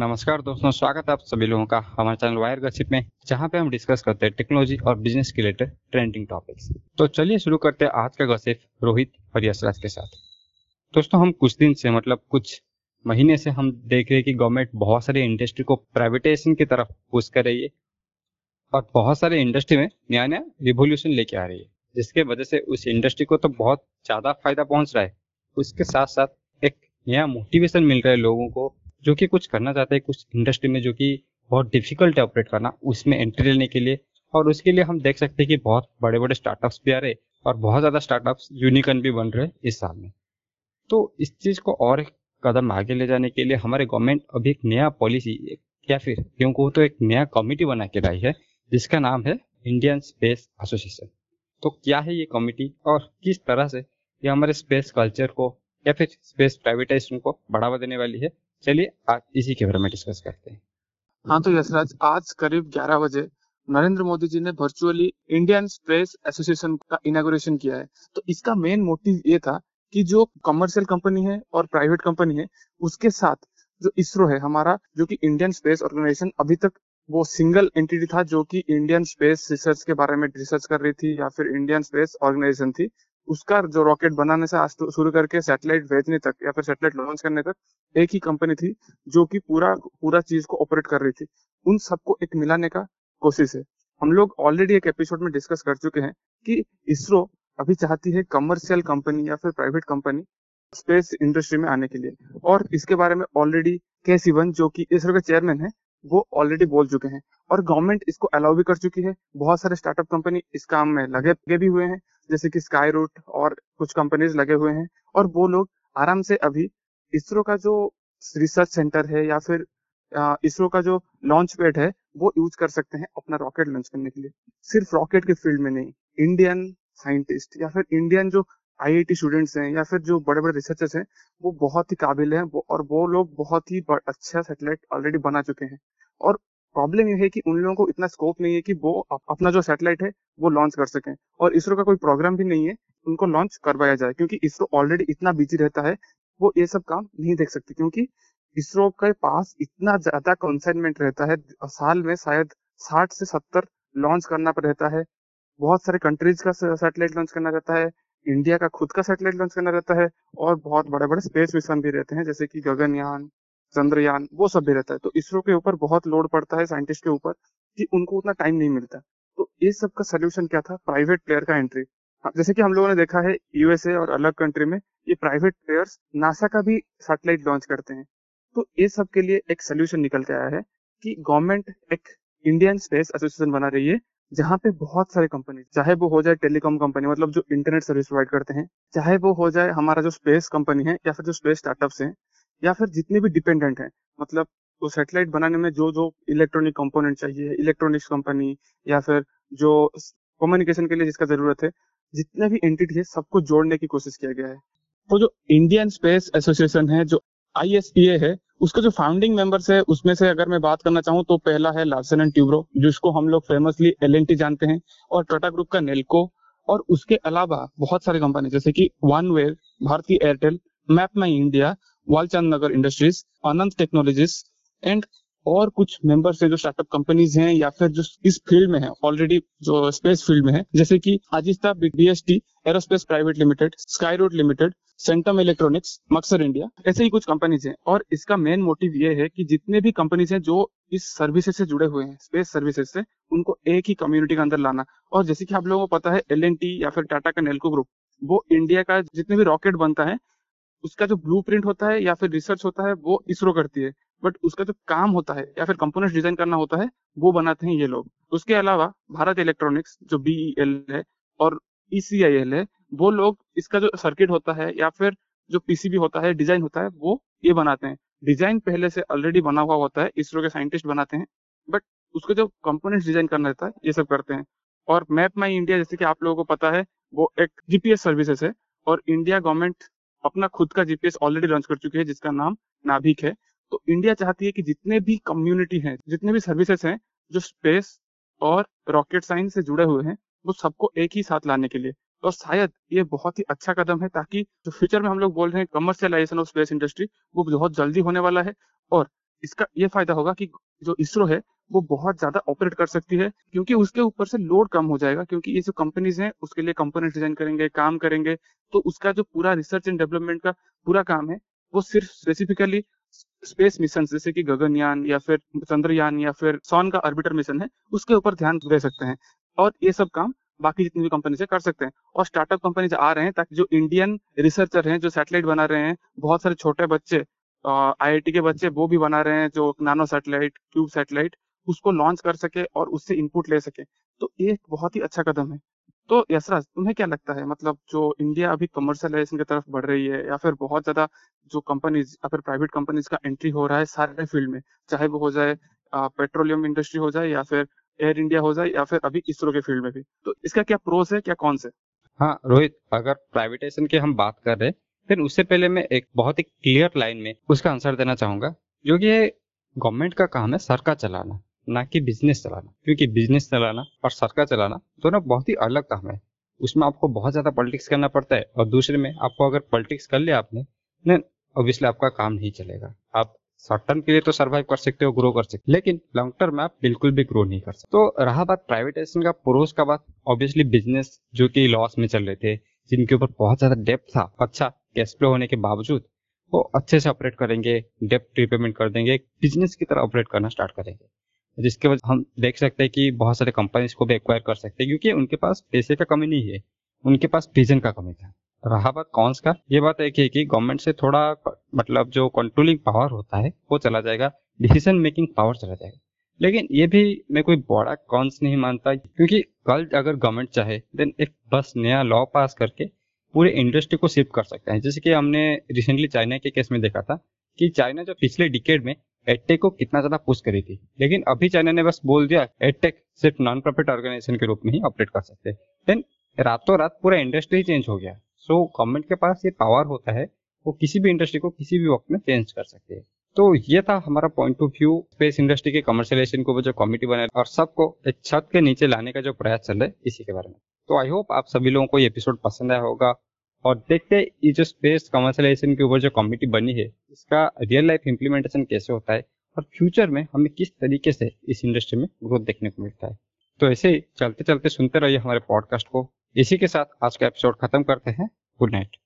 नमस्कार दोस्तों, स्वागत है आप सभी लोगों का हमारे चैनल वायर गसिप में, जहाँ पे हम डिस्कस करते हैं टेक्नोलॉजी और बिज़नेस के रिलेटेड ट्रेंडिंग टॉपिक्स तो चलिए शुरू करते हैं आज का गसिप रोहित और यशराज के साथ। दोस्तों, हम कुछ दिन से मतलब कुछ महीने से हम देख रहे हैं कि गवर्नमेंट बहुत सारी इंडस्ट्री को प्राइवेटाइजेशन की तरफ़ पुश कर रही है और बहुत सारे इंडस्ट्री में नया नया रिवोल्यूशन लेके आ रही है, जिसके वजह से उस इंडस्ट्री को तो बहुत ज़्यादा फ़ायदा पहुँच रहा है। उसके साथ साथ एक नया मोटिवेशन मिल रहा है लोगों को जो कि कुछ करना चाहते हैं, कुछ इंडस्ट्री में जो कि बहुत डिफ़िकल्ट है ऑपरेट करना, उसमें एंट्री लेने के लिए। और उसके लिए हम देख सकते हैं कि बहुत बड़े बड़े स्टार्टअप्स भी आ रहे और बहुत ज़्यादा स्टार्टअप्स यूनिकन भी बन रहे इस साल में। तो इस चीज़ को और कदम आगे ले जाने के लिए हमारे गवर्नमेंट अभी एक नया पॉलिसी या फिर? क्यों क्योंकि तो एक नया कमिटी बना के लाई है, जिसका नाम है इंडियन स्पेस एसोसिएशन तो क्या है ये कमिटी और किस तरह से ये हमारे स्पेस कल्चर को या फिर स्पेस प्राइवेटाइजेशन को बढ़ावा देने वाली है? चलिए, आज इसी के बारे में डिस्कस करते हैं। हाँ तो यशराज, आज करीब 11 बजे नरेंद्र मोदी जी ने वर्चुअली इंडियन स्पेस एसोसिएशन का इनाग्रेशन किया है। तो इसका मेन मोटिव ये था कि जो कमर्शियल कंपनी है और प्राइवेट कंपनी है, उसके साथ जो इसरो है, हमारा जो कि इंडियन स्पेस ऑर्गेनाइजेशन अभी तक वो सिंगल एंटिटी था जो कि इंडियन स्पेस रिसर्च के बारे में रिसर्च कर रही थी या फिर इंडियन स्पेस ऑर्गेनाइजेशन थी। उसका जो रॉकेट बनाने से आज शुरू करके सैटेलाइट भेजने तक या फिर सैटेलाइट लॉन्च करने तक एक ही कंपनी थी जो कि पूरा पूरा चीज़ को ऑपरेट कर रही थी। उन सबको एक मिलाने का कोशिश है। हम लोग ऑलरेडी एक एपिसोड में डिस्कस कर चुके हैं कि इसरो अभी चाहती है कमर्शियल कंपनी या फिर प्राइवेट कंपनी स्पेस इंडस्ट्री में आने के लिए। और इसके बारे में ऑलरेडी के सिवन जो कि इसरो के चेयरमैन है, वो ऑलरेडी बोल चुके हैं। और गवर्नमेंट इसको अलाउ भी कर चुकी है। बहुत सारे स्टार्टअप कंपनी इस काम में लगे लगे भी हुए हैं। जैसे कि स्काई रूट और कुछ कंपनीज़ लगे हुए हैं। और वो लोग आराम से अभी इसरो का जो रिसर्च सेंटर है या फिर इसरो का जो लॉन्च पैड है, वो यूज़ कर सकते हैं अपना रॉकेट लॉन्च करने के लिए। सिर्फ़ रॉकेट के फ़ील्ड में नहीं इंडियन साइंटिस्ट या फिर इंडियन जो आईआईटी स्टूडेंट्स हैं या फिर जो बड़े बड़े रिसर्चर्स हैं, वो बहुत ही काबिल हैं और वो लोग बहुत ही अच्छा सेटेलाइट ऑलरेडी बना चुके हैं। और प्रॉब्लम ये है कि उन लोगों को इतना स्कोप नहीं है कि वो अपना जो सेटेलाइट है, वो लॉन्च कर सकें। और इसरो का कोई प्रोग्राम भी नहीं है, उनको लॉन्च करवाया जाए, क्योंकि इसरो ऑलरेडी इतना बिज़ी रहता है, वो ये सब काम नहीं देख सकती, क्योंकि इसरो के पास इतना ज़्यादा कंसाइनमेंट रहता है साल में शायद साठ से सत्तर लॉन्च करना रहता है। बहुत सारे कंट्रीज़ का सैटेलाइट लॉन्च करना रहता है इंडिया का खुद का सैटेलाइट लॉन्च करना रहता है, और बहुत बड़े बड़े स्पेस मिशन भी रहते हैं, जैसे कि गगनयान चंद्रयान, वो सब भी रहता है। तो इसरो के ऊपर बहुत लोड पड़ता है साइंटिस्ट के ऊपर कि उनको उतना टाइम नहीं मिलता। तो ये सब का सोल्यूशन क्या था? प्राइवेट प्लेयर का एंट्री जैसे कि हम लोगों ने देखा है यूएसए और अलग कंट्री में, ये प्राइवेट प्लेयर्स नासा का भी सैटेलाइट लॉन्च करते हैं। तो ये सब के लिए एक सोल्यूशन निकल के आया है कि गवर्नमेंट एक इंडियन स्पेस एसोसिएशन बना रही है, जहाँ पे बहुत सारे कंपनी चाहे वो हो जाए टेलीकॉम कंपनी मतलब जो इंटरनेट सर्विस प्रोवाइड करते हैं, चाहे वो हो जाए हमारा जो स्पेस कंपनी है या फिर जो स्पेस स्टार्टअप्स हैं या फिर जितने भी डिपेंडेंट हैं मतलब वो सेटेलाइट बनाने में जो जो इलेक्ट्रॉनिक कंपोनेंट चाहिए इलेक्ट्रॉनिक्स कंपनी या फिर जो कम्युनिकेशन के लिए जिसका ज़रूरत है, जितने भी एंटिटी है, सबको जोड़ने की कोशिश किया गया है। तो जो इंडियन स्पेस एसोसिएशन है, जो आई है, उसका जो फाउंडिंग मेंबर्स है, उसमें से अगर मैं बात करना चाहूँ तो पहला है लार्सन एंड ट्यूब्रो जिसको हम लोग फेमसली एलएनटी जानते हैं, और टाटा ग्रुप का नेल्को और उसके अलावा बहुत सारी कंपनी जैसे कि वन वेयर भारतीय Airtel MapmyIndia Walchandnagar Industries Ananth Technologies and और कुछ मेंबर्स है जो स्टार्टअप कंपनीज़ हैं या फिर जो इस फ़ील्ड में है ऑलरेडी जो स्पेस फ़ील्ड में है, जैसे कि Azista BST Aerospace Private Limited Skyroot Limited Centum Electronics Maxar India ऐसे ही कुछ कंपनीज़ हैं। और इसका मेन मोटिव ये है कि जितने भी कंपनीज़ हैं जो इस सर्विसेज़ से जुड़े हुए हैं स्पेस सर्विसेज़ से, उनको एक ही कम्युनिटी के अंदर लाना। और जैसे कि आप लोगों को पता है एलएनटी या फिर टाटा का नेल्को ग्रुप वो इंडिया का जितने भी रॉकेट बनता है उसका जो ब्लू होता है या फिर रिसर्च होता है, वो इसरो करती है। बट उसका जो काम होता है या फिर कंपोनेंट डिज़ाइन करना होता है, वो बनाते हैं ये लोग। उसके अलावा भारत इलेक्ट्रॉनिक्स जो बीईएल e है और ईसीआईएल e है, वो लोग इसका जो सर्किट होता है या फिर जो पीसीबी होता है डिज़ाइन होता है, वो ये बनाते हैं। डिज़ाइन पहले से ऑलरेडी बना हुआ होता है, इसरो के साइंटिस्ट बनाते हैं। बट उसको जो कंपोनेंट डिज़ाइन करना रहता है, ये सब करते हैं। और मैप माई इंडिया जैसे कि आप लोगों को पता है, वो एक जीपीएस सर्विसेज़ है और इंडिया गवर्नमेंट अपना खुद का जीपीएस ऑलरेडी लॉन्च कर चुकी है, जिसका नाम नाभिक है। तो इंडिया चाहती है कि जितने भी कम्युनिटी हैं, जितने भी सर्विसेज़ हैं, जो स्पेस और रॉकेट साइंस से जुड़े हुए हैं, वो सबको एक ही साथ लाने के लिए। और शायद ये बहुत ही अच्छा कदम है, ताकि जो फ्यूचर में हम लोग बोल रहे हैं कमर्शियलाइजेशन ऑफ़ स्पेस इंडस्ट्री वो बहुत जल्दी होने वाला है। और इसका ये फ़ायदा होगा कि जो इसरो है वो बहुत ज़्यादा ऑपरेट कर सकती है, क्योंकि उसके ऊपर से लोड कम हो जाएगा, क्योंकि ये जो कंपनीज़ हैं, उसके लिए कंपोनेंट डिज़ाइन करेंगे, काम करेंगे तो उसका जो पूरा रिसर्च एंड डेवलपमेंट का पूरा काम है, वो सिर्फ़ स्पेसिफिकली स्पेस मिशन जैसे कि गगनयान या फिर चंद्रयान या फिर सॉन का ऑर्बिटर मिशन है, उसके ऊपर ध्यान दे सकते हैं। और ये सब काम बाकी जितनी भी कंपनी से कर सकते हैं। और स्टार्टअप कंपनी आ रहे हैं, ताकि जो इंडियन रिसर्चर हैं, जो सैटेलाइट बना रहे हैं, बहुत सारे छोटे बच्चे आईआईटी के बच्चे, वो भी बना रहे हैं, जो नानो सैटेलाइट क्यूब सैटेलाइट उसको लॉन्च कर सके और उससे इनपुट ले सके। तो ये एक बहुत ही अच्छा कदम है। तो यशराज तुम्हें क्या लगता है? मतलब जो इंडिया अभी कमर्शियलाइजेशन की तरफ़ बढ़ रही है या फिर बहुत ज़्यादा जो कंपनीज़ या फिर प्राइवेट कंपनीज़ का एंट्री हो रहा है सारे फ़ील्ड में, चाहे वो हो जाए पेट्रोलियम इंडस्ट्री हो जाए या फिर एयर इंडिया हो जाए या फिर अभी इसरो के फ़ील्ड में भी। तो इसका क्या प्रोस है, क्या कौन से हाँ रोहित, अगर प्राइवेटाइजेशन की हम बात कर रहे हैं फिर उससे पहले मैं एक बहुत ही क्लियर लाइन में उसका आंसर देना चाहूँगा। जो कि गवर्नमेंट का काम है सरकार चलाना। ना कि बिज़नेस चलाना। क्योंकि बिज़नेस चलाना और सरकार चलाना दोनों बहुत ही अलग काम है। उसमें आपको बहुत ज़्यादा पॉलिटिक्स करना पड़ता है और दूसरे में आपको अगर पॉलिटिक्स कर लिया आपने देन ऑब्वियसली आपका काम नहीं चलेगा। आप शॉर्ट टर्म के लिए तो सर्वाइव कर सकते हो ग्रो कर सकते हो, लेकिन लॉन्ग टर्म में आप बिल्कुल भी ग्रो नहीं कर सकते। तो रहा बात प्राइवेटाइजेशन का प्रोस का बात ऑब्वियसली बिज़नेस जो कि लॉस में चल रहे थे, जिनके ऊपर बहुत ज़्यादा डेप्थ था अच्छा कैश फ्लो होने के बावजूद, वो अच्छे से ऑपरेट करेंगे डेप्थ रिपेमेंट कर देंगे बिज़नेस की तरह ऑपरेट करना स्टार्ट करेंगे। जिसके वजह हम देख सकते हैं कि बहुत सारे कंपनीज़ को भी एक्वायर कर सकते हैं, क्योंकि उनके पास पैसे का कमी नहीं है। उनके पास विजन का कमी था। रहा बात कॉन्स का ये बात एक है कि गवर्नमेंट से थोड़ा मतलब जो कंट्रोलिंग पावर होता है, वो चला जाएगा। डिसीज़न मेकिंग पावर चला जाएगा। लेकिन ये भी मैं कोई बड़ा कॉन्स नहीं मानता, क्योंकि कल अगर गवर्नमेंट चाहे देन एक बस नया लॉ पास करके पूरे इंडस्ट्री को शिफ्ट कर सकते हैं। जैसे कि हमने रिसेंटली चाइना के केस में देखा था कि चाइना जो पिछले डिकेड में एडटेक को कितना ज़्यादा पुश करी थी। लेकिन अभी चाइना ने बस बोल दिया एडटेक सिर्फ़ नॉन प्रॉफिट ऑर्गेनाइजेशन के रूप में ही ऑपरेट कर सकते हैं। देन रातों रात पूरा इंडस्ट्री चेंज हो गया। सो so, गवर्नमेंट के पास ये पावर होता है वो किसी भी इंडस्ट्री को किसी भी वक्त में चेंज कर सकते हैं। तो ये था हमारा point of view space industry के कमर्शियलाइजेशन को जो कमिटी बनाए और सबको एक छत के नीचे लाने का जो प्रयास चल रहा है इसी के बारे में। तो आई होप आप सभी लोगों को ये एपिसोड पसंद आया होगा। और देखते हैं, ये जो स्पेस कमर्शलाइजेशन के ऊपर जो कमिटी बनी है, इसका रियल लाइफ इम्प्लीमेंटेशन कैसे होता है और फ्यूचर में हमें किस तरीके से इस इंडस्ट्री में ग्रोथ देखने को मिलता है। तो ऐसे ही चलते चलते सुनते रहिए हमारे पॉडकास्ट को। इसी के साथ आज का एपिसोड खत्म करते हैं। Good night